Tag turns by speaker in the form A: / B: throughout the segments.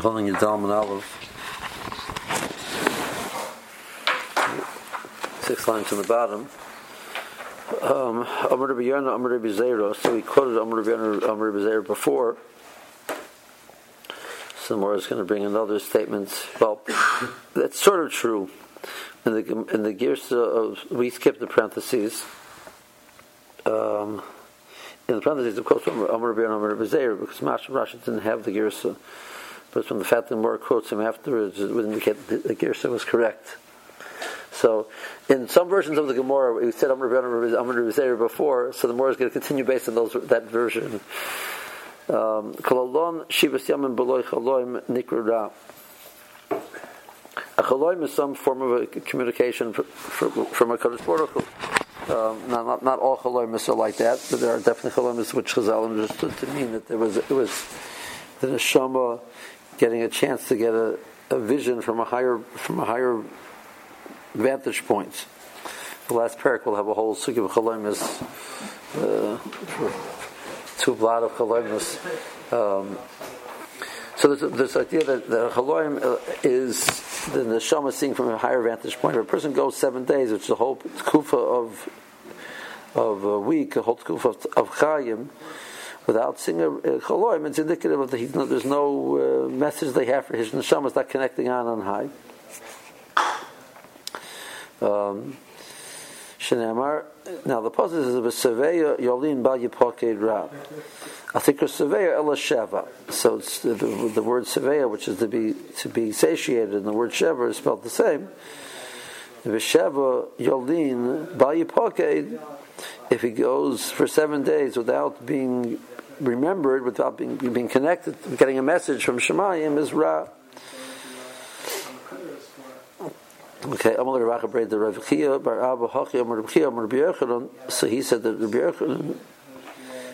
A: We're holding your Dalman Olive. Six lines from the bottom. Amr Rabbi Yonah, Amr Rabbi. So we quoted Amr Rabbi Yonah, Amr Rabbi before. So more is going to bring another statement. Well, that's sort of true. In the in the gears of we skipped the parentheses. Um, in the parentheses, of course, Amr Rabbi Yonah, Amr Rabbi Zera, because Rashi didn't have the Girsa. But from the fact that Moore quotes him afterwards, it would indicate that the Girsa was correct. So, in some versions of the Gemara, we said Amr Zera before, so the Gemara is going to continue based on those, that version. Um, Kalalon A chaloim is some form of a communication from a Kaddish Baruch um, not, not, not all chaloimis are like that, but there are definitely chaloimis which Chazal understood to mean that there was it was the neshama getting a chance to get a, a vision from a higher from a higher vantage point. The last parak will have a whole sugi of chaloimis, uh, two blot of chaloimis. Um, so there's this idea that the chaloim uh, is the neshama seeing from a higher vantage point. If a person goes seven days, which is a whole kufa of of a week, a whole kufa of, of chayim, without seeing a, chaloim, it's indicative of that there's no uh, message they have for his neshama. It's not connecting on on high. Um, now the positive is of a Seveya Yolin Bal Yipoked Ra. I think a Seveya Ela Sheva. So the, the, the word Seveya, which is to be to be satiated, and the word Sheva is spelled the same. Vesheva Yolin Bal Yipoked. If he goes for seven days without being remembered, without being, being connected, getting a message from Shemayim, is Ra. Okay, Amal Rav the Rav Chia Bar Abba Hachi Rav So he said that Yochanan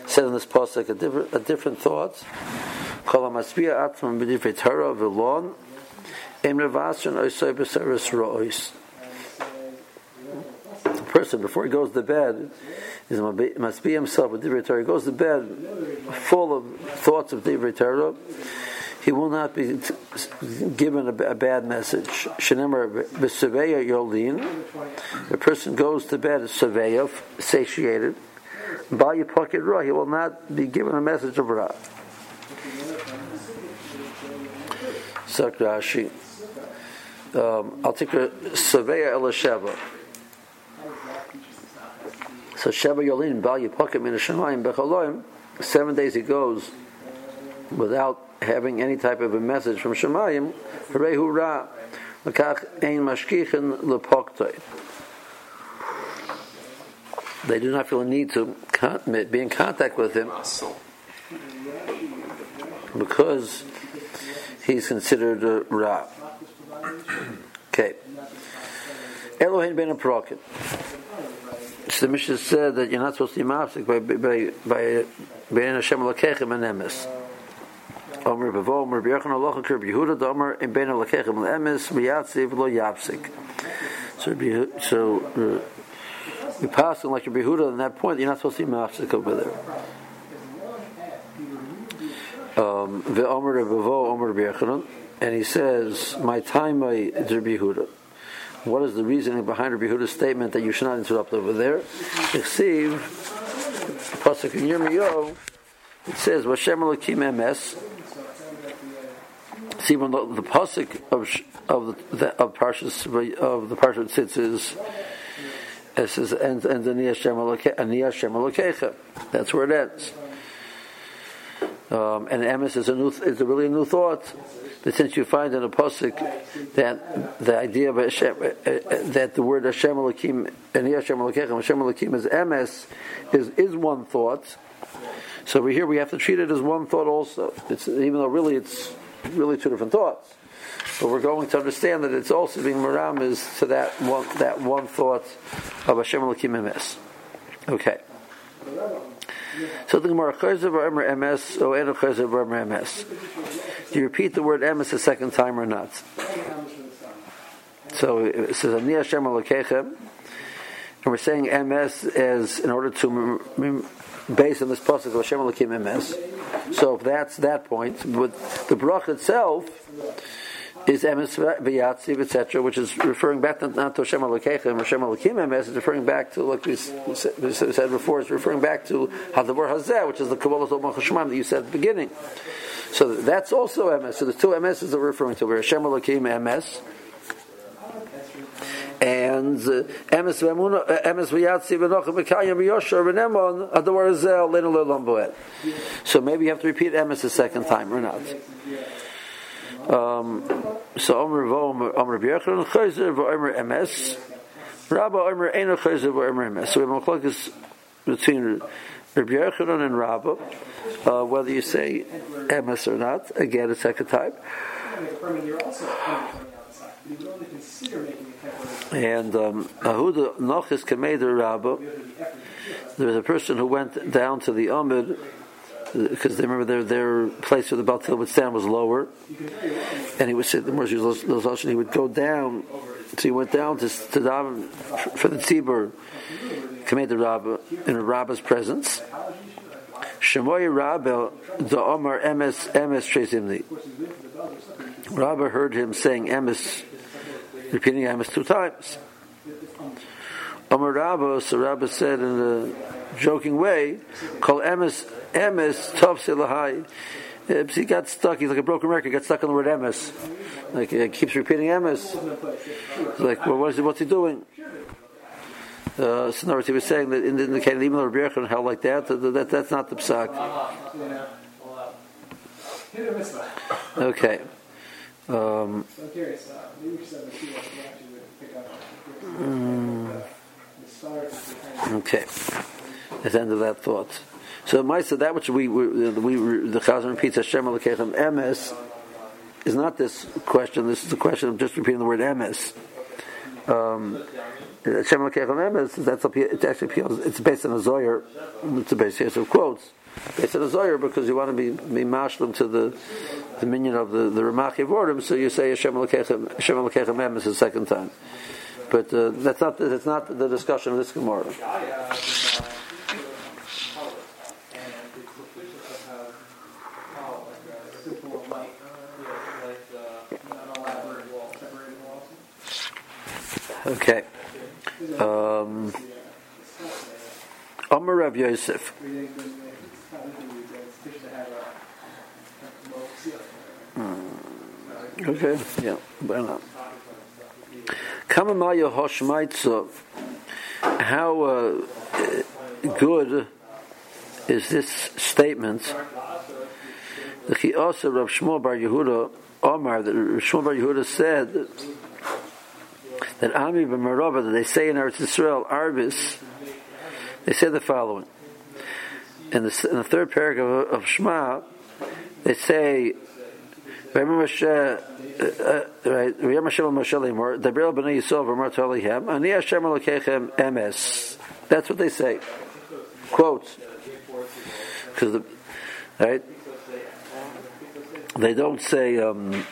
A: said in this pasuk a different a different thought. Kol Amasbiya Atman B'Divrei Torah V'Lon Em B'Seres Ro'os. Person before he goes to bed is must be himself with Divrei Torah. He goes to bed full of thoughts of Divrei Torah he will not be given a, bad message. The person goes to bed seveya, satiated. By your pocket ra, he will not be given a message of ra. Sakrashi. Um, I'll take a seveya elasheva. So Sheva Yolin Bal Yipokim in Shemayim Bechaloim. Seven days he goes without having any type of a message from Shemayim, Hooray Hurrah, Makach Ein Mashkichin Lepoktoi. They do not feel a need to be in contact with him because he's considered a Ra. Okay. Elohim ben a So the Mishnah said that you're not supposed to be mafsik by by by being Hashem Lakechem and Emes. Omer Bevo, Omer B'Yochan Alocha Kir Yehuda Domer in Bein Alakechem Le'emes Miyatziv Lo Yapsik. So, so uh, we pass on like a Yehuda on that point. You're not supposed to be mafsik over there. Um, the Omer Bevo, Omer B'Yochanan, and he says, "My time by Rabbi Yehuda." What is the reasoning behind Rabbi Huda's statement that you should not interrupt over there? Receive pasuk in Yirmiyahu. It says, "Vashem Elokim Emes." See, when the, the pasuk of of the of Parshas of the Parshat Tzitz is it says and and the Niyashem That's where it ends. Um, and emes is a new is a really a new thought. But since you find in a pasuk that the idea of Hashem, uh, uh, that the word Hashem Elokim and Hashem Elokecha Hashem Elokim is emes is is one thought. So over here we have to treat it as one thought also. It's even though really it's really two different thoughts. But we're going to understand that it's also being maram is to that one that one thought of Hashem Elokim Emes. Okay. So the Gemara Chayzav or MS or Eno Chayzav or MS. Do you repeat the word MS a second time or not? So it says Ani Hashem and we're saying MS as in order to based on this pasuk of Hashem Elokim Emes. So if that's that point, but the bracha itself is emes v'yatziv, etc., which is referring back to, not to Hashem Elokechem, Hashem Elokim Emes, is referring back to, like we said before, it's referring back to Hadavar Hazeh, which is the Kabbalah Zol Shemaim that you said at the beginning. So that's also emes. So the two emes that we're referring to, where Hashem Elokim Emes, and uh, emes v'emuna uh, emes v'yatzi v'nochim v'kayim v'yosher v'nemon ador zel lenu le'lam. So maybe you have to repeat emes a second time or not. Um, so Omer v'Omer Omer b'yechon chayzer v'Omer emes Rabba Omer eno chayzer v'Omer emes. So we have machlokes between Rabbi and Rabba, uh, whether you say emes or not. Again, a second time. And um, Ahuda Nochis Kameder Rabba, there was a person who went down to the Amid because they remember their their place where the Batil would stand was lower, and he would sit the more he would go down. So he went down to to for the tzibur, the Rabba in Rabba's presence. Shemoy Rabba the Omar Emes Emes Trezimni. Rabba heard him saying Emes repeating Amos two times. Amar Rabba, so Rabba said in a joking way, call Emes, Emes, Tov Silahai. He got stuck, he's like a broken record, He got stuck on the word Emes. Like, he keeps repeating Emes. Like, well, what is he, what's he doing? Uh, so in he was saying that in the case even though Rabbi Yechon held like that, that, that, that's not the psak. Okay. Um, okay. That's the end of that thought. So, Maisa, that which we, we, we the Chazan repeats Hashem Alekechem Emes is not this question. This is the question of just repeating the word Emes. Um, Hashem Alekechem Emes. That's it actually it's based on a Zoyer. It's a base of quotes. Based on a Zoyer because you want to be be mashlim to the the minion of the, the Ramach Yevorim, so you say Hashem Elokechem Hashem Elokechem Emes the second time. But uh, that's not that's not the discussion of this Gemara. Okay. Um, Amar Rav Yosef. Okay, yeah, bueno. Kamamaya Hoshmaitza, how uh, good is this statement? The Chiyasa Rav Shmuel Bar Yehuda Omar, that Rav Shmuel Bar Yehuda said that Ami b'Merava, that they say in Eretz Yisrael, Arbis, they say the following. In the, in the third paragraph of, of Shema, they say uh, emes. That's what they say. Quotes. Because right? They don't say, um,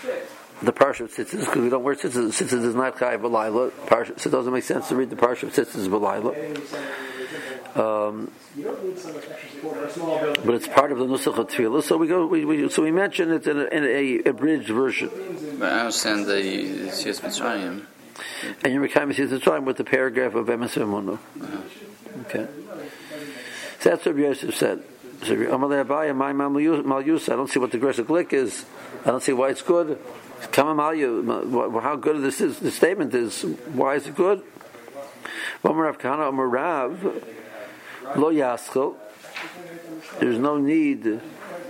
A: the Parsha of Tzitzis, because we don't wear Tzitzis. Tzitzis is not B'Laila. Parsha, so it doesn't make sense to read the Parsha of Tzitzis B'Laila. Um, but it's part of the Nusach of Tefillah, so we go. We, we, so we mention it in a, in a abridged version.
B: But I understand the Yitzias Mitzrayim.
A: And you're Mekayim Yitzias Mitzrayim with the paragraph of Emes Emunah.
B: Uh-huh.
A: Okay. So that's what Yosef said. I don't see what the Gresik Glick is. I don't see why it's good. How good this is. The statement is. Why is it good? There's no need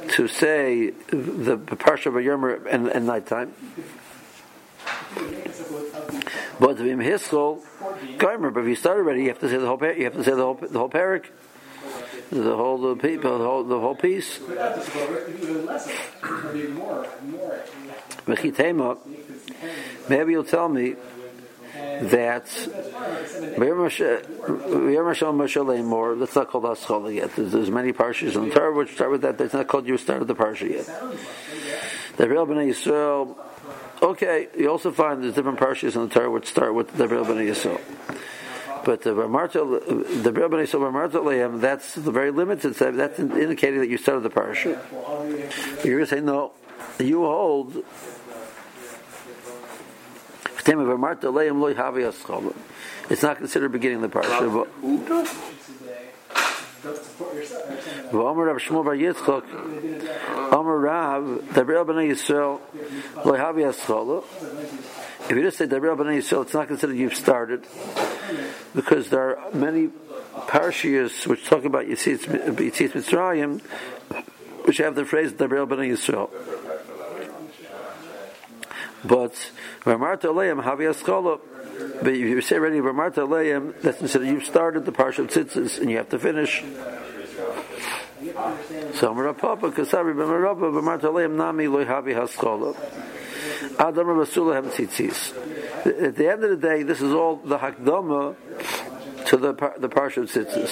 A: to say the parsha of Yomer and, and nighttime. But if hischol, gomer. But if you start already, you have to say the whole. You have to say the whole the whole parak, the whole the the whole the whole piece. Maybe you'll tell me that more. That's not called Aschala yet. There's, there's many parshas in the Torah which start with that. That's not called you started the parsha yet. The Real Bnei Yisrael. Okay, you also find there's different parshas in the Torah which start with the Real Bnei Yisrael. But the Ramarta, the Rabbi Yisrael Ramarta Leim, that's the very limited. That's indicating that you started the parsha. You're going to say no. You hold. It's not considered beginning the parsha. But, V'omer Rav Shmuel Bar Yitzchok, Omer Rav, Dabril B'nai Yisrael, Lo Havi Yisrael. If you just say Dabril B'nai Yisrael, it's not considered you've started, because there are many parshias which talk about Yitzitz Mitzrayim, which have the phrase Dabril B'nai Yisrael. But Ramarta Leim Havi but if you say already Ramarta Leim, that's considered you've started the parsha tzitzis and you have to finish. So Papa Kasabi B'Marapa B'Marta Leim Nami Loi Havi Haskola. Adam Rasula Hem Tzitzis. At the end of the day, this is all the Hakdama to the the parsha of tzitzis.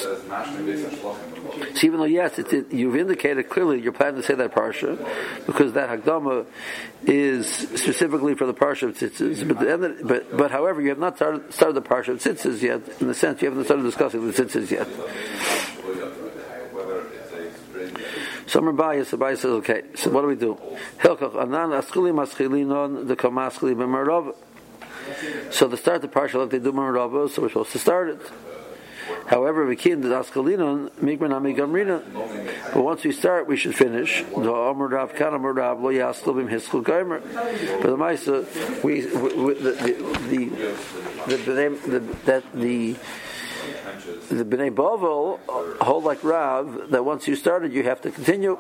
A: So even though yes, it, you've indicated clearly you're planning to say that parsha because that hakdama is specifically for the parsha of tzitzis. But, the, but but however, you have not started, started the parsha of tzitzis yet. In the sense, you haven't started discussing the tzitzis yet. Bias, the bias says, okay, so what do we do? The. So to start the parsha like they do Marava, so we're supposed to start it. However, we can't do Askalinon, Mikman Amigamrina. But once we start, we should finish. The. But the Maisa, we, the, the, the, the, the, that the, the Bnei Bavel hold like Rav that once you started, you have to continue.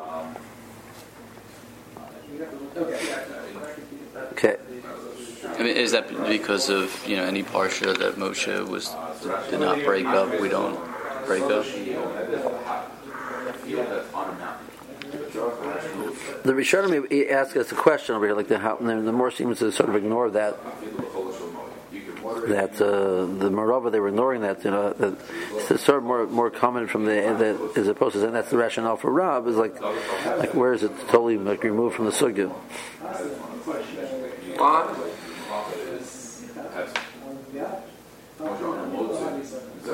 A: Okay.
B: I mean, is that because of you know any parsha that Moshe was did not break up? We don't break up.
A: The Rishonim ask us a question over here, like the how, the more seems to sort of ignore that. That uh, the Marava they were ignoring that, you know, that it's sort of more more common from the that as opposed to saying that's the rationale for Rab is like like where is it totally like removed from the sugya.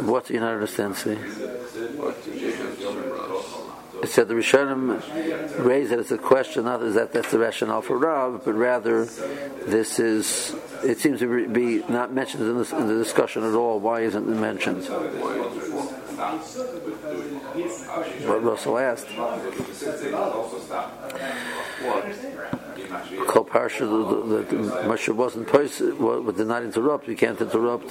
A: What you not understand, see? It said the Rishonim raised that it's a question, not is that that's the rationale for Rav, but rather this is, it seems to be not mentioned in, this, in the discussion at all. Why isn't it mentioned? What Russell asked. Kol Parsha, the Moshe wasn't posted, did not interrupt, you can't interrupt.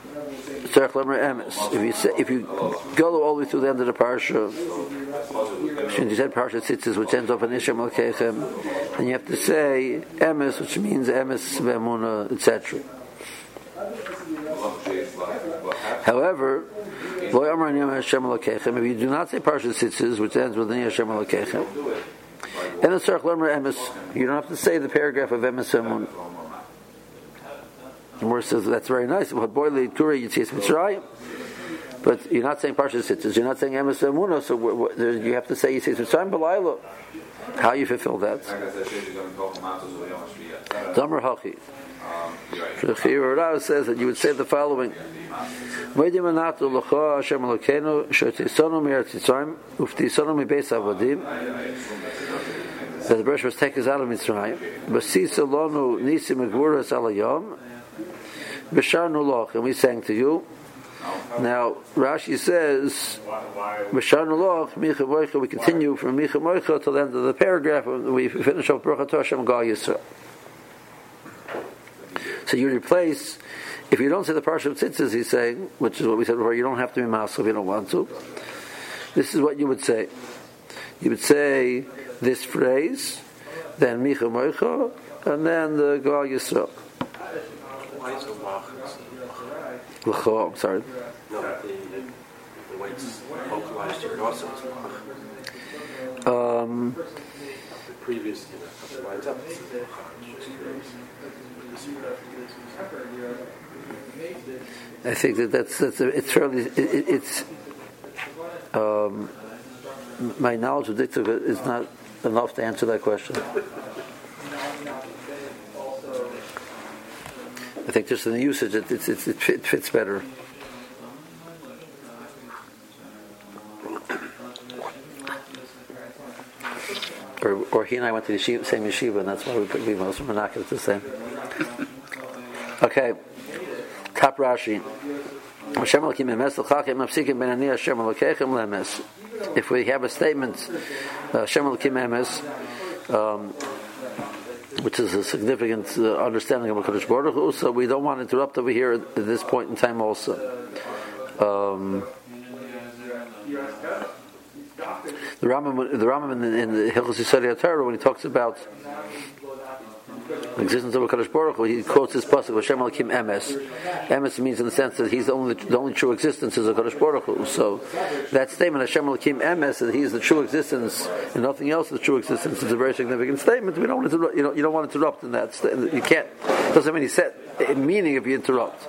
A: Alakechem if you say, if you go all the way through the end of the parsha, since you said parsha tzitzis, which ends up in Ishem Alkeichem, then you have to say emes, which means emes ve'emuna, etc. However, if you do not say parsha tzitzis, which ends with Hashem Alkeichem, and the Tzarech Lemer emes, you don't have to say the paragraph of emes ve'emuna. The Gemara says that's very nice. But boy, Kura Yitzis Mitzrayim. But you're not saying Parsha Sitzes. You're not saying Emes Emuna. So you have to say Yitzis Mitzrayim Balayla. How you fulfill that? Damer Hachi. The Chiyur says that you would say the following. Moedim anatu l'cha Hashem Elokeinu shetisonu me'eretz Yitzrayim uftisonu mi'beis avodim that the brush was taken out of Mitzrayim. Basisa lonu nisim megvuras alayom Bashar Nulach, and we sang to you. Now Rashi says Moicha. We continue from Micha Moicha to the end of the paragraph. And we finish off Baruch Hashem Gal Yisrael. So you replace. If you don't say the parsha of tzitzis, he's saying, which is what we said before, you don't have to be master if you don't want to. This is what you would say. You would say this phrase, then Micha Moicha, and then the Gal Yisrael. Why is I'm sorry. No, the, Um,
C: previous.
A: I think that that's, that's a, it's fairly it, it, it's um, my knowledge of dicta is not enough to answer that question. I think just in the usage, it, it, it, it fits better. Or, or he and I went to the yeshiva, same yeshiva, and that's why we, we most of are the same. Okay, top Rashi. If we have a statement, Hashem uh, um, which is a significant uh, understanding of Hakadosh Baruch Hu, so we don't want to interrupt over here at this point in time. Also, um, the Rambam, the Rambam in the, in the Hilchos Yisrael when he talks about the existence of a Kadosh Baruch Hu, he quotes this pasuk Hashem Elokim Emes. Emes means in the sense that he's the only the only true existence is a Kadosh Baruch Hu. So that statement Hashem Elokim Emes that he is the true existence and nothing else is the true existence is a very significant statement. We don't want to you know you don't want to interrupt in that. You can't. It doesn't have any set eh, meaning if you interrupt.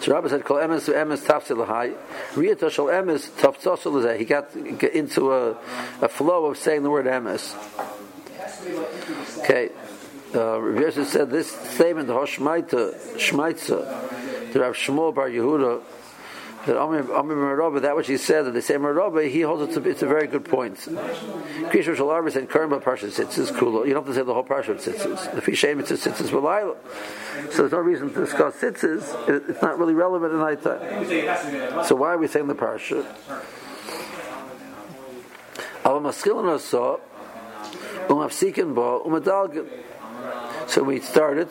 A: So Rabbi said, "Call emes emes tafsilahai, riyata shal emes taftzosel He got into a, a flow of saying the word emes. Okay, uh, Rabbi said this statement, Hoshmaita Shmaitza, to Rav Shmuel Bar Yehuda, that Amir Merabah, that which he said, that they say Merabah, he holds it to, it's a very good point. Krishna Shalarba said, Karma Parsha Tzitzis Kula. You don't have to say the whole Parsha of Tzitzis. You shame it's Tzitzis Balayla. So there's no reason to discuss Tzitzis. It's not really relevant in night time. So why are we saying the Parsha? Alamaskilana saw, Umafsikin Ba, Umadalgin. So we started,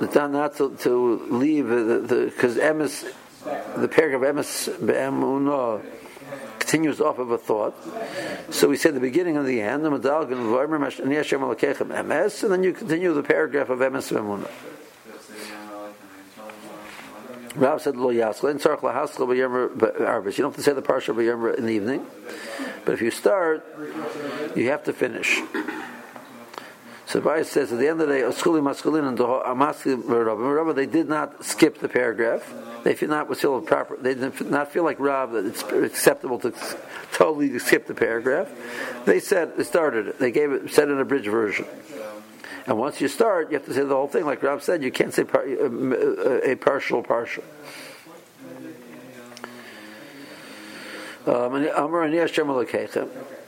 A: not to, to leave, because Emes the paragraph Emes Be'emunah continues off of a thought. So we say the beginning and the end, um and then you continue the paragraph of Emes Be'emunah. Rab said lo yaskla in tzarch lahaskla b'yom You don't have to say the parsha b'yom in the evening, but if you start, you have to finish. So the Bai says at the end of the day, Oskuli Maskulin and Amaski they did not skip the paragraph. They feel not feel proper. They did not feel like Rav that it's acceptable to totally skip the paragraph. They said they started it. They gave it said in a bridge version. And once you start, you have to say the whole thing. Like Rav said, you can't say par- a partial partial. Um,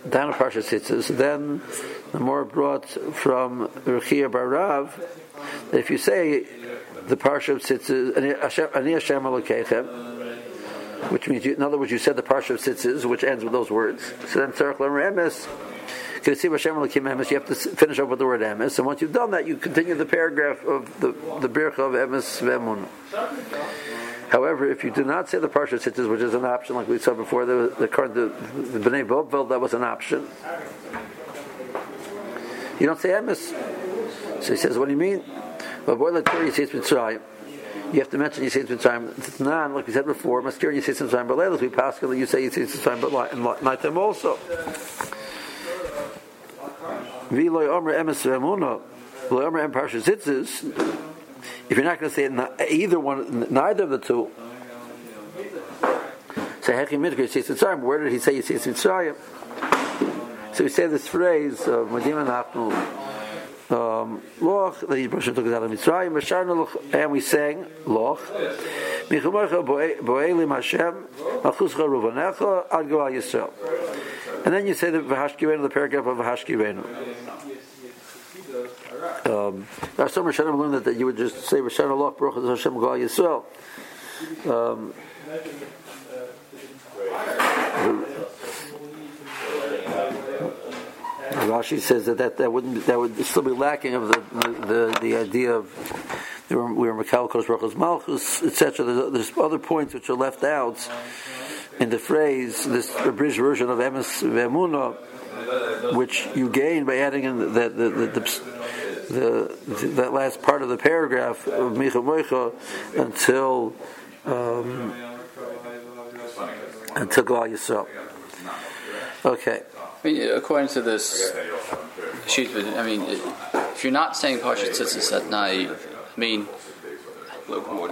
A: down Parsha Tzitzis. Then the more brought from Rechia Barav, if you say the Parsha of Tzitzis, Ani Hashem which means, you, in other words, you said the Parsha of Tzitzis, which ends with those words. So then Tzarech Emes, you have to finish up with the word emes, and once you've done that, you continue the paragraph of the the bircha of emes ve'emun. However, if you do not say the parsha tzitzis, which is an option, like we saw before, the the, the, the bnei Bobvel, that was an option. You don't say emes. So he says, what do you mean? Well, boy, let you say it's mitzrayim. You have to mention you say it's mitzrayim. Not like we said before. Maskir you say it's mitzrayim, later we pass you say it's mitzrayim, but in night time also. V'loy omer emes ve'emunah. V'loy omer em parsha. If you're not going to say it, either one, neither of the two, say Hechi Mitzrayim, say Mitzrayim. Where did he say says Mitzrayim? So we say this phrase of Medina Nachnu. Um, loch that he brushed took it out of Mitzrayim. And we sang loch. Michumarcha boelim Hashem malchuscha ruvanecha ad Yisrael. And then you say the Vahashkivenu, the paragraph of Vahashkivenu. Um, are some Rishonim learned that, that you would just say Rishon Allah Baruch Hashem Gal Yisrael. Um, Rashi says that, that that wouldn't that would still be lacking of the the, the idea of we were, we were Makal Kosh Baruch Malchus etc. There's, there's, other points which are left out in the phrase this abridged version of Emes Vemuna, which you gain by adding in the the, the, the the, that last part of the paragraph of Micha Moicha until um, until Gal Yisrael. Okay.
B: I mean, according to this sheet, I mean, if you're not saying Parshat Tzitzis at night, I mean,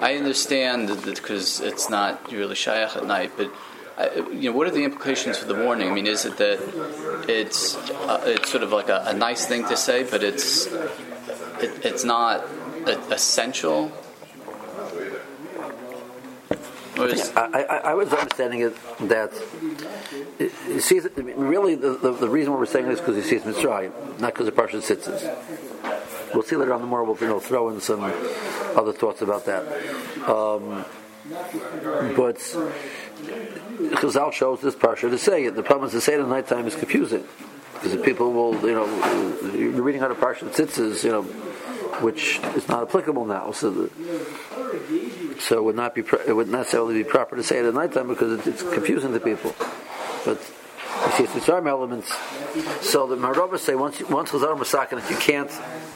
B: I understand that because it's not really Shaykh at night, but uh, you know, what are the implications for the morning? I mean, is it that it's uh, it's sort of like a, a, nice thing to say, but it's it, it's not essential?
A: I, I, I, was understanding it that he sees really the, the, the, reason why we're saying this is because he sees Mitzrayim, not because the Parshat Tzitzis. We'll see later on the more we'll you know, throw in some other thoughts about that. Um, but Chazal shows this parsha to say it. The problem is to say it at nighttime is confusing because people will, you know, you're reading out a parsha tzitzis, you know, which is not applicable now. So, the, so it would not be it would necessarily be proper to say it at nighttime because it's confusing to people. But you see, it's the charm elements. So the Marobas say once once Chazal Masakin, if you can't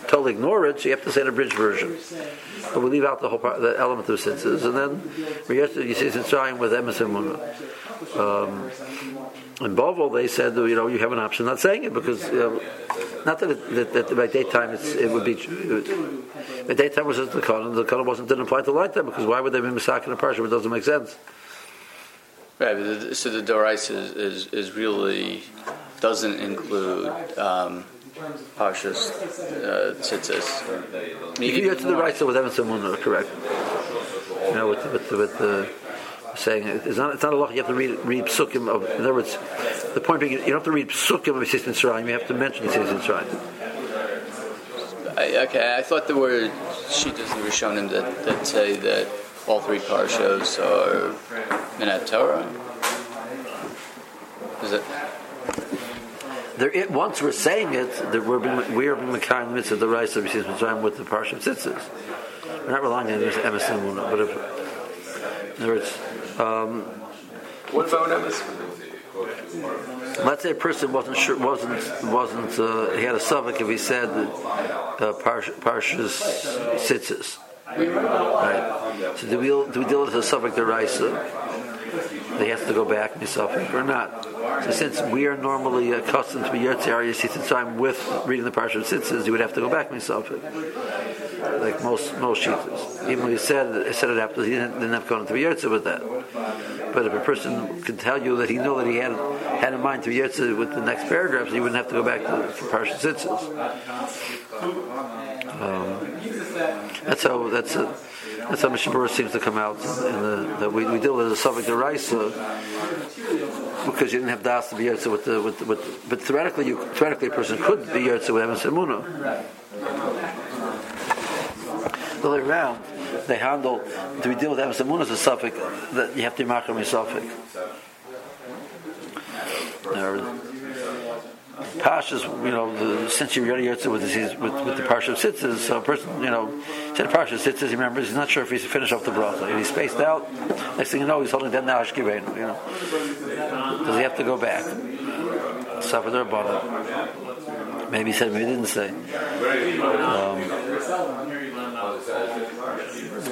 A: totally ignore it, so you have to say the bridge version. But we leave out the whole part, the element of senses, and then yesterday you see it's trying with emes and um, in Bovel, they said, you know, you have an option not saying it because, know, not that, it, that, that by daytime it would be, it, by daytime was just the color, the color wasn't didn't apply to light time because why would they be misak in a parsha? It doesn't make sense.
B: Right, so the Dorais is, is, is, really doesn't include um, Parshas uh, Tzitzis.
A: If you get to the right, so with Evan Samun, correct. You know, with, with, with the saying it's not it's not a law. You have to read read psukim of. In other words, the point being you don't have to read psukim of Assistant Shrine. You have to mention Shrine.
B: I, okay, I thought there were shitas in Rishonim that that say that all three parshos are Minat Torah. Is it?
A: There, it, once we're saying it, that we're being, we are being the midst of the rice of Mitzrayim with the parsha of tzitzis. We're not relying on this emes but if, in other words, um,
C: what about emes?
A: Let's say a person wasn't sure, wasn't wasn't uh, he had a suffix if he said uh, parshas tzitzis. Right. So do we do we deal with a suffix deraisa? They have to go back misafik or not. So since we are normally accustomed to be yotzei since I'm with reading the Parsha of Tzitzis, you would have to go back misafik. Like most most shitas. Even when he said he said it after he didn't, didn't have to go into Yotzer with that. But if a person could tell you that he knew that he had had in mind to be Yotzer with the next paragraphs, he wouldn't have to go back to, to Parsha Tzitzis. Um, that's how that's a that's how Mishabura seems to come out in the, that we, we deal with the Suffolk Raisa uh, because you didn't have Das to be Yotze with the, with, with but theoretically you theoretically a person could be Yotze with Emes Emuna. The other way around, they handle do we deal with Emes Emuna as a suffix that you have to mark be Machar suffix. Pashas, you know, the, since you're already with, with, with the Parsha of Sitzes, so a person, you know, said Parsha of Sitzes, he remembers, he's not sure if he's finished off the bracha. He's spaced out. Next thing you know, he's holding down the Ashkivein, you know. Does he have to go back? Suffer their bottom. Maybe he said, maybe he didn't say. Um,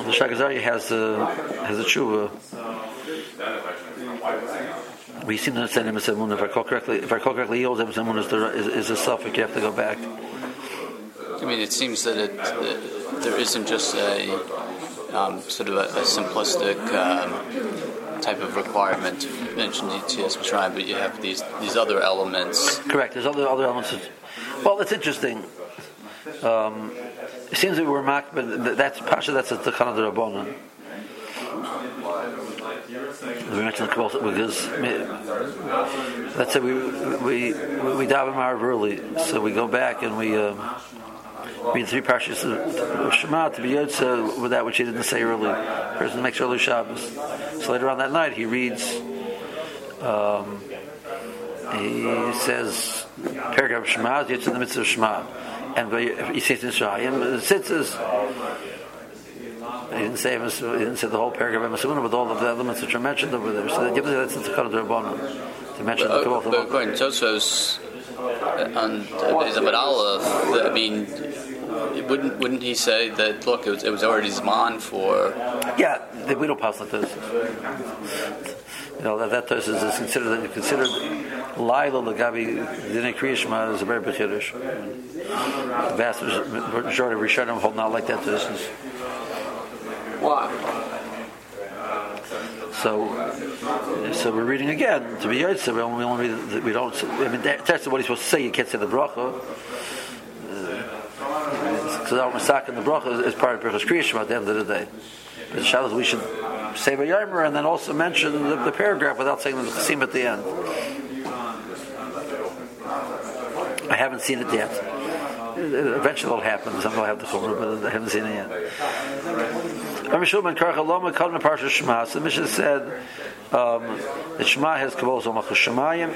A: the Shagazari has a, has a tshuva we seem to understand Emes Emunah. If I recall correctly, if I recall correctly, Emes Emunah is, the, is, is a suffix. You have to go back.
B: I mean, it seems that it that there isn't just a um, sort of a, a simplistic um, type of requirement to mention DTS Shrine, but you have these these other elements.
A: Correct. There's other other elements. well, it's interesting. Um, it seems that we're marked, but that's Pasha. That's a Takana Rabbanon we mentioned the Kabbalah because let's say we we we daven Marav early, so we go back and we um, read three parshas of Shema to be Yotze with that which he didn't say early. Person makes early Shabbos. So later on that night he reads. Um, he says paragraph of Shema, Yotze in the midst of Shema, and he says in Shema, it says he didn't say he didn't say the whole paragraph of Masuna, but all of the elements which are mentioned over there. So that that's the Tzakar Rabbanon to mention the Kabbalah.
B: But according to Tosos on Bezabad Aleph, I mean, wouldn't wouldn't he say that look, it was, it was already Zman for?
A: Yeah, we don't pass like this. You know that that Tosis is considered that you considered Laila Lagabi Dinei Kriyishma is a very big Kiddush. The vast majority of Rishonim hold not like that Tosis.
C: Why?
A: So, so we're reading again to be Yotze. We only, we only read, we don't. I mean, that's what he's supposed to say. You can't say the bracha. Uh, because our masak in the bracha is, part of Berachas Kriyishma at the end of the day. But Shabbos we should say Vayomer and then also mention the, the paragraph without saying the Chasim at the end. I haven't seen it yet. Eventually it'll happen. Some will have the chumrah, but I haven't seen it yet. The Mishnah said um, the Shema has Kabbalah Zomach Shemayim.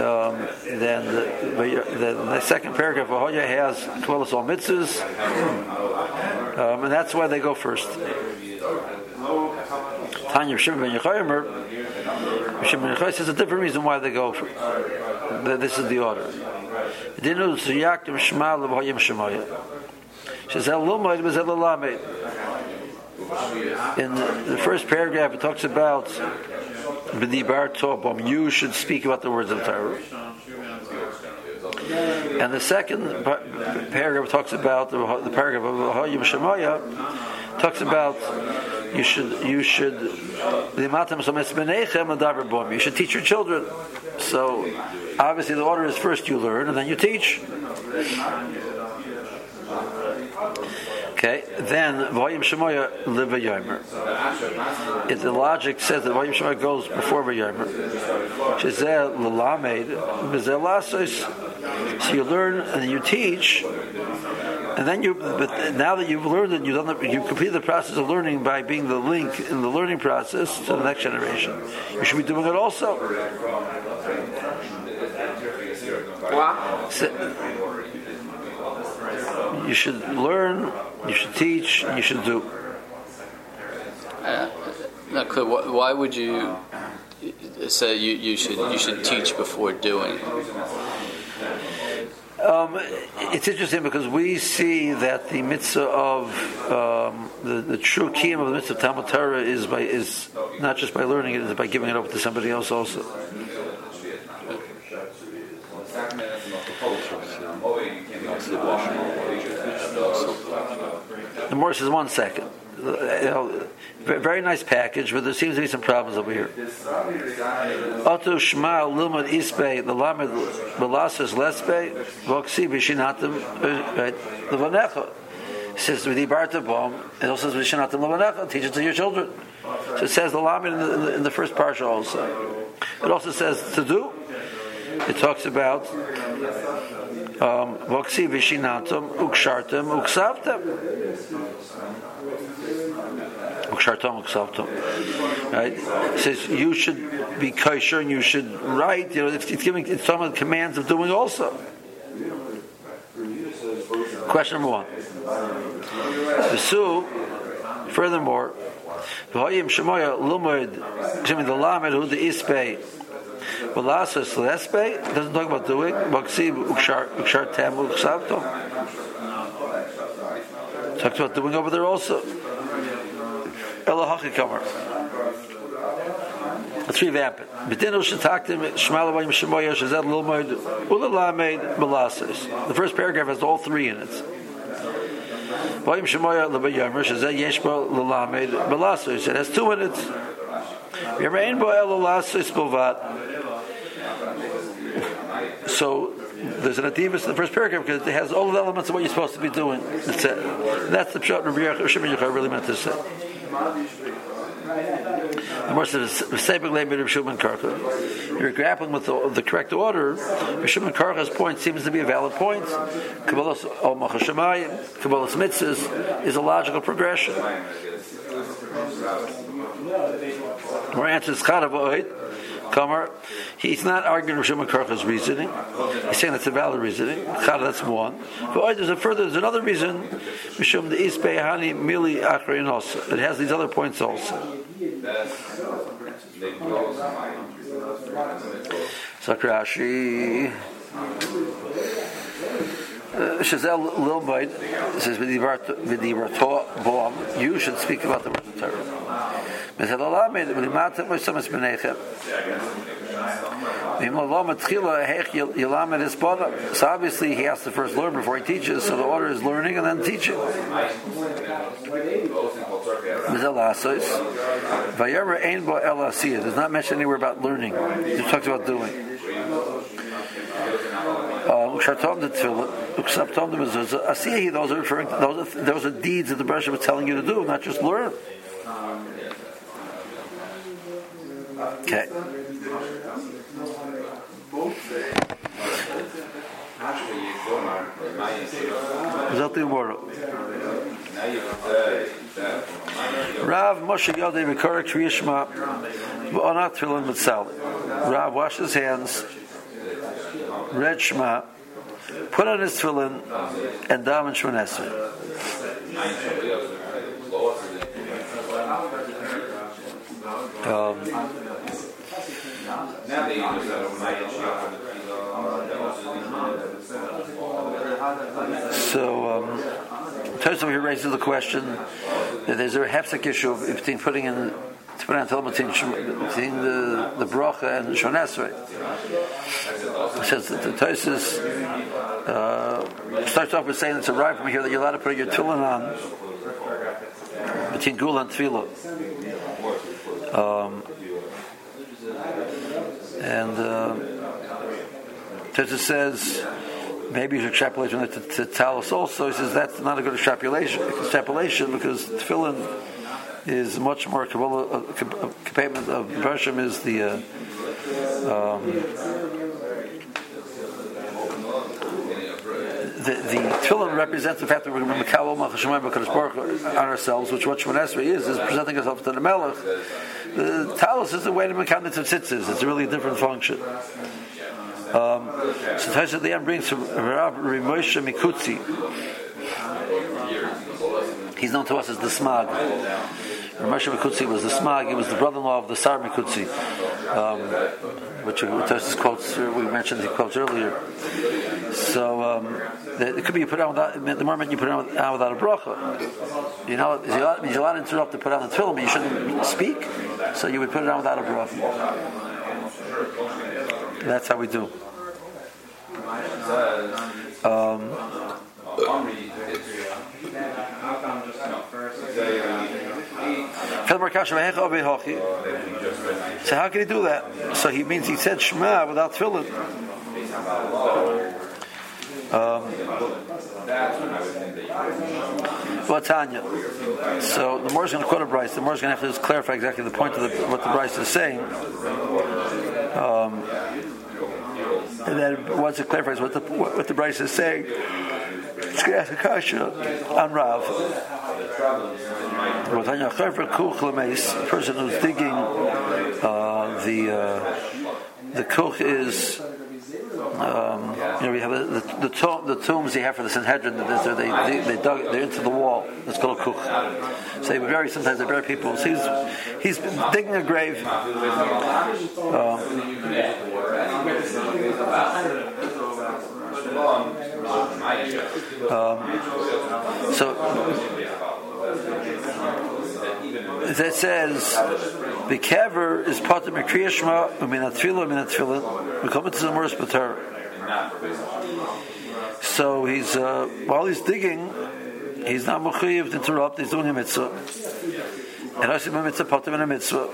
A: Um, then the, the, the, second paragraph of Hoya has Kabbalah Zom Mitzvahs. Um, and that's why they go first. Tanya Shimon ben Yechoymer, Shimon ben Yechoymer says a different reason why they go. For, this is the order. Dinu Suyakim Shema Levoyim Shemaya. She says, Elumayim is Elulamed. In the first paragraph, it talks about B'dibar Tobam. You should speak about the words of Torah. And the second paragraph talks about the, paragraph of Hayim Shemaya talks about you should you should you should teach your children. So obviously the order is first you learn and then you teach. Okay, then Vayim Shemoya live Yomer. If the logic says that Vayim Shemoya goes before Vayomer, Shezeh Lalamed, so you learn and you teach, and then you, but now that you've learned it, you've done the, you completed the process of learning by being the link in the learning process to the next generation. You should be doing it also.
C: Wow.
A: So, you should learn, you should teach, you should do.
B: Uh, not clear. Why would you say you, you should you should teach before doing?
A: Um, it's interesting because we see that the mitzvah of um, the, the true kiyum of the mitzvah of Talmud Torah is by is not just by learning it, it, is by giving it over to somebody else also. The Morris says one second. You know, very nice package, but there seems to be some problems over here. Oto Shema Lumad Isbe the Lamed Belasas Lesbe Voksi Bishinatim uh, Levanecha. Says with Ibarta Bom, it also says Bishinatim Levanecha. Teach it to your children. So it says the Lamed in the, in the first parsha also. It also says to do. It talks about Um, Voksi Vishinatum Ukshartum Uksavtum. Ukshartum Uksavtum. Right? It says you should be kosher and you should write. You know, it's, giving it's some of the commands of doing also. Question number one. The Su, furthermore, V'hoyim Shemoya Lumad, the Lamed Hu the Ispe Velasas Lespe doesn't talk about doing. Maksiv Ukshar Tam Uksavto. Talks about doing over there also. Elahachi Kamar. Let's revamp it. B'dinu shetaktim shmalavayim shemoya shezed lilmoid ulalamed melasas. The first paragraph has all three in it. Vayim shemoya lebayomer shezed yeshba lalamed melasas. It has two in it. Yerein bo elalasas bovat. So there's an adivus in the first paragraph because it has all the elements of what you're supposed to be doing. That's it. That's the pshat Rabbi Shimon Yochai really meant to say. The more You're grappling with the, the correct order. Shimon Karcha's point seems to be a valid point. Kabbalas al Machashamayim, Kabbalas Mitzvahs is a logical progression. More answers Chadav Kamar, he's not arguing Shimon Karcha's reasoning. He's saying that's a valid reasoning. Chad, that's one. But there's a further, there's another reason. Mishum the Isbei Mili Achrein also. It has these other points also. Sakrashi. Shazel Lilbait says, "With the Boam, you should speak about the word of Torah." Benechem. So obviously he has to first learn before he teaches, so the order is learning and then teaching. Does not mention anywhere about learning. He talks about doing. Uh, those are referring to, those are, those are deeds that the Bereshit was telling you to do, not just learn. Okay. Die woorden. Rav Moshe Yodei Mekara Kriyishma V'onat Tefillin Mitzal. Rav washed his hands, read Shema, put on his tefillin, and daven Shmonesri. Um, so, um, Tosam here raises the question that there's a hefsek issue between putting in to on Talmud between, the, the bracha and Shon Esrei. It says that the Tosis uh, starts off with saying it's a right from here that you're allowed to put your tefillin on between Geulah and Tefillah. Um, and uh, Tosis says maybe you should extrapolate from that to, to talis also. He says that's not a good extrapolation, extrapolation because tefillin is much more Kabbalah, uh, of Bershom is the uh, um, the, the tefillin represents the fact that we're going to Makabal Machashemayim on ourselves, which what Shemon is, is presenting ourselves to the Melech. The talis is the way to Makabal Tzitzis. It's a really different function. Um, so Taisa at the end brings from Rav Rimoshe Mikutzi. He's known to us as the Smag. Moshe Mikutzi was the Smag. He was the brother-in-law of the Sar Mikutzi, um, which Tosis quotes. We mentioned the quotes earlier. So um, it could be you put on without the moment you put on without a bracha. You know, you're allowed, you're allowed to interrupt to put on the tefillin, but you shouldn't speak. So you would put it on without a bracha. That's how we do. Um, so how can he do that? So he means he said Shema without tefillin. Um, well, Tanya. So the more is going to quote a Bryce, the more is going to have to just clarify exactly the point of the, what the Bryce is saying. Um, and then once it clarifies what the what, what the Bryce is saying, it's going to ask a question on Rav. The person who's digging uh, the uh, the kuch is um, you know, we have the, the, tomb, the, tombs you have for the Sanhedrin. They, they, they dug, they're into the wall. It's called a kuch. So they bury. Sometimes they bury people. So he's he's digging a grave. Um, um, so that says the kever is part of Mekriyashma, Uminat Tfilah, Uminat Tfilah. We come into the Morris. So he's, uh, while he's digging, he's not Mechiyev to interrupt, he's doing a mitzvah. And I see a mitzvah, part of a mitzvah.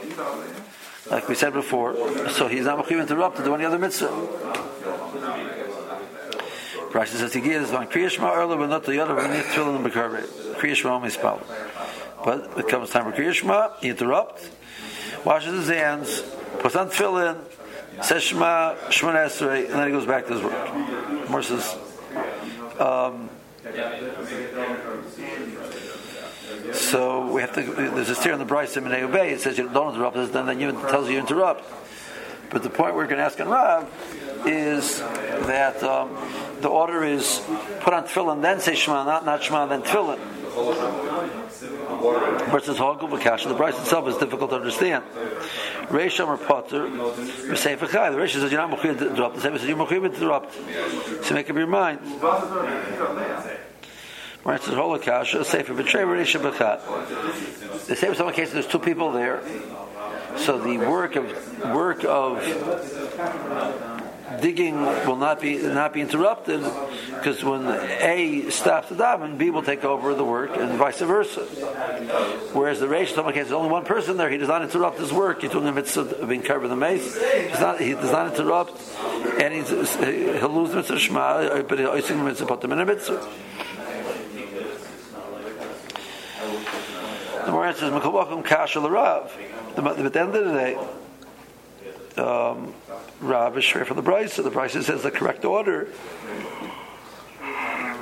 A: Like we said before. So he's not Mechiyev to interrupt to do any other mitzvah. Rashi says he gives on Kriyashma earlier, but not the other, we need Tfilah and Mekarbe. Kriyashma only spell. But it comes time for Kriyashma, he interrupts, washes his hands, puts on tefillin, says Shema, Shema Esrei, and then he goes back to his work. More says, um, so we have to. There's a steer in the Bryce in Obey. It says you don't interrupt. This, then you tells you you interrupt. But the point we're going to ask on Rav is that um, the order is put on tefillin, then say Shema, not not Shema, then tefillin versus Hogel Bakash. The price itself is difficult to understand. Reisham or Potter, Sefer Chai. The Reish says you're not Mechuyah to interrupt. The Sefer says you're Mechuyah to interrupt. So make up your mind. It says holokasha, sefer betray reisha b'chat. The same some cases there's two people there, so the work of work of digging will not be not be interrupted because when A stops the daven, B will take over the work, and vice versa. Whereas the Reish, some cases, only one person there. He does not interrupt his work. He's doing the mitzvah of being covered the mace. He's not, he does not interrupt, and he's, he'll lose the mitzvah shema, but he'll the mitzvah put them in a mitzvah. The more answers, Mekawachim Kasha Rav. But at the end of the day, um, Rav is straight from the. So the Bryce says the correct order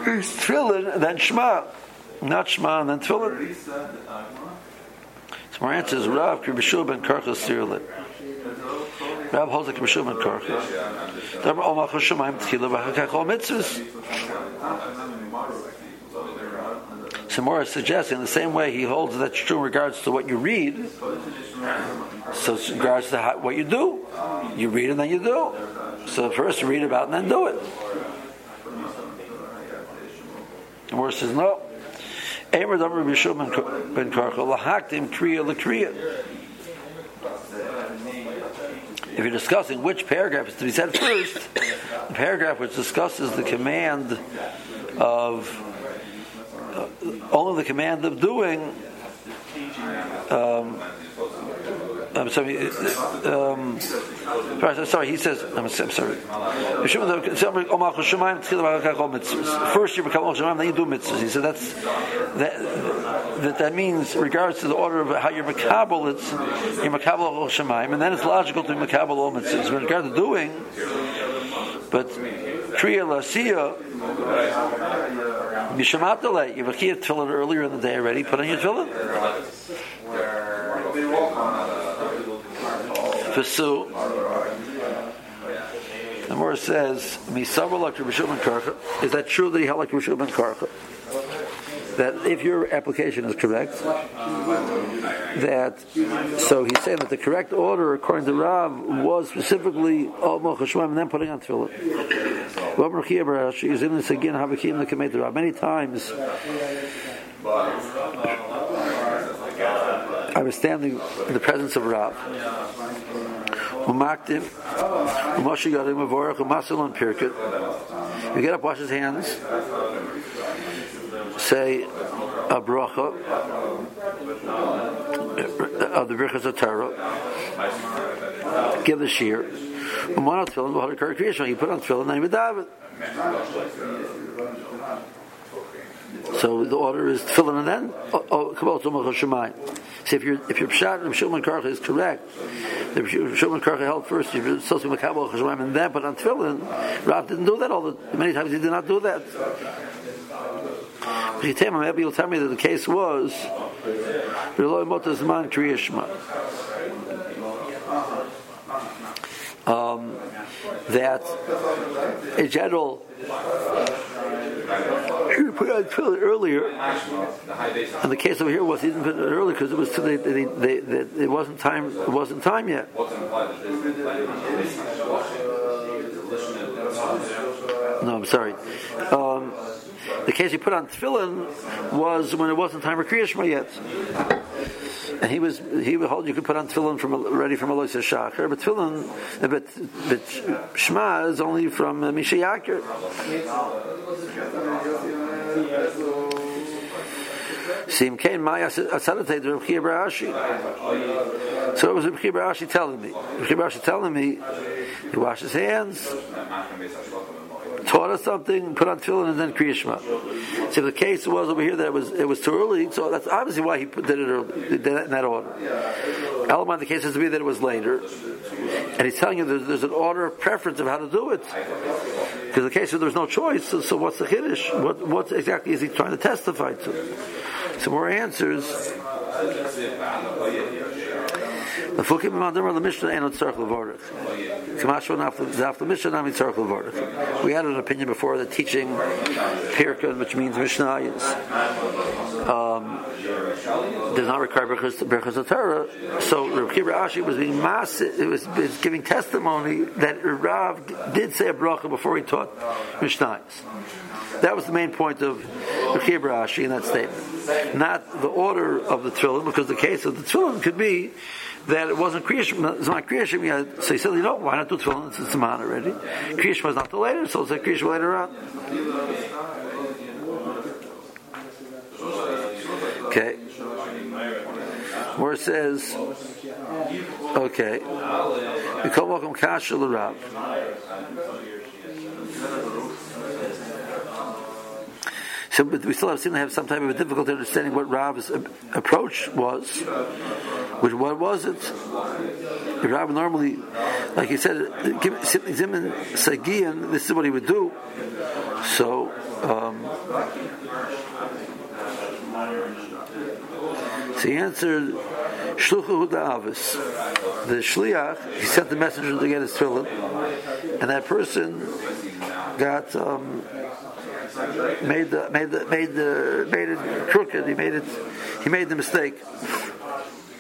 A: is Tefillin, then Shema. Not Shema, and then Tefillin. So my answer is Rav, Kirbishub, and Karcha Sirlit. Rav holds like Kirbishub and Karcha. Dabar Omach Hashemayim Tchila V'Hakach Ol Mitzvahs. Samora is suggesting the same way he holds that's true in regards to what you read. So in regards to how, what you do, you read and then you do. So first read about and then do it. The Morris says no. Damar Bishum ben lahaktim kriya lekriya. If you're discussing which paragraph is to be said first, the paragraph which discusses the command of uh, only the command of doing. Um, I'm sorry. Um, sorry, he says. I'm, sorry. First you become Shemayim, then you do mitzvahs. He said that's that, that. That means, regards to the order of how you're makabel, it's you're Shemayim, and then it's logical to be makabel all mitzvahs. With regard to doing, but kriya lasiya. Mishamatale, you have a earlier in the day already, put on your tefillin. Pursue. The Morris says. Is that true that he held like Rabbi Karcha? That if your application is correct, that so he's saying that the correct order according to Rav was specifically Omach Hashemam and then putting on tefillin. is in this again Havakim the Kamet Rav. Many times I was standing in the presence of Rav. Umaktim, Moshe Yadim Avorach, Umasil and. You get up, wash his hands, say a bracha of the Birchas of Torah, give the shear. Umanat tefillin, v'hadar kar You put on tefillin, then you daven. So the order is tefillin and then oh, oh kabbalah tumach shemayim. So if your if your pshat and Shulman Karcha is correct, the Shulman Karcha held first. You're supposed to makabel cheshmayim and then put on tefillin. Rav didn't do that all the many times. He did not do that. Maybe you'll tell me that the case was um, that a general he put on tefillin earlier, and the case over here was he didn't put it earlier because it was too, they, they, they, it wasn't time. It wasn't time yet. No, I'm sorry. Um, the case he put on tefillin was when it wasn't time for Kriya yet. And he was he would hold you could put on tefillin from ready from Alos Hashachar, but tefillin but but Shema is only from uh, Misheyakir. Sim Kain Maya Asadate Barashi. So it was Rabbi Barashi telling me. Rabbi Barashi telling me he washed his hands taught us something, put on tefillin, and then kriyishma. So the case was over here that it was it was too early, so that's obviously why he did it early, did that in that order. Element the case has to be that it was later, and he's telling you there's, there's an order of preference of how to do it. Because the case where there's no choice, so, so what's the kiddush? What what exactly is he trying to testify to? Some more answers. The fukim the Mishnah ain't tzarich levorich. Kamashon after Mishnah nami tzarich levorich. We had an opinion before that teaching Pirka, which means Mishnah, is, um, does not require berachas Torah. So Rav Ashi was being mass, it was, it was giving testimony that Rav did say a bracha before he taught Mishnah. That was the main point of Rechiv Rashi in that statement. Not the order of the tefillin, because the case of the tefillin could be that it wasn't Kriyashma, it's not Kriyashma, so he said, you know, why not do tefillin? It's, it's a man already. Kriyashma is not the later, so it's like Kriyashma later on. Okay. Where it says, okay, we call welcome Kasha L'Rav. So, but we still have, seem to have some type of a difficulty understanding what Rav's approach was. Which what was it? Rav normally, like he said, Zimin Sagian, this is what he would do. So. Um, so he answered, Shluchu Avis. The Shliach, he sent the messenger to get his tefillin, and that person got um, made the made the made the made it crooked. He made it. He made the mistake.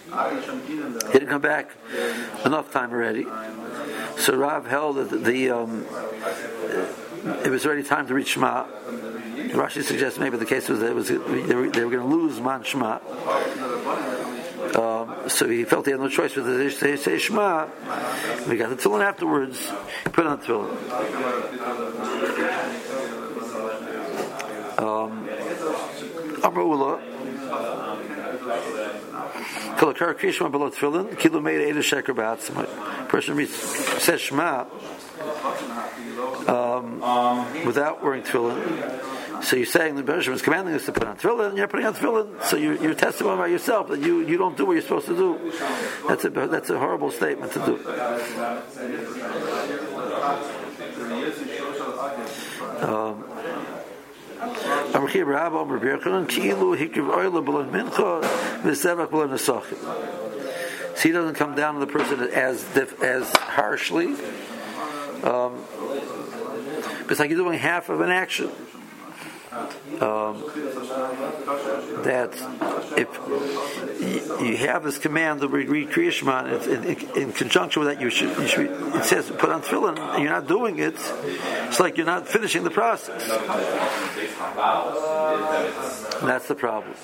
A: He didn't come back enough time already. So Rav held that the um, it was already time to reach Shema. Rashi suggests maybe the case was that it was they were, they were going to lose Man Shema. Um, so he felt he had no choice but to say, say Shema. We got the tefillin afterwards. Put on the tefillin. Um, Amrullah. Kalakar Krishma below. Person reads um, without wearing tefillin. So you're saying the Bereshit is commanding us to put on tefillin, and you're putting on tefillin. So you're, you're testifying by yourself that you, you don't do what you're supposed to do. That's a that's a horrible statement to do. Um, so he doesn't come down to the person as as harshly. Um, it's like you're doing half of an action um, that if you have this command to read Kriya Shema, in, in, in, conjunction with that, you should, you should, it says put on tefillin, and you're not doing it, it's like you're not finishing the process. And that's the problem.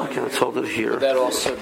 A: Okay, let's hold it here.
B: Would that also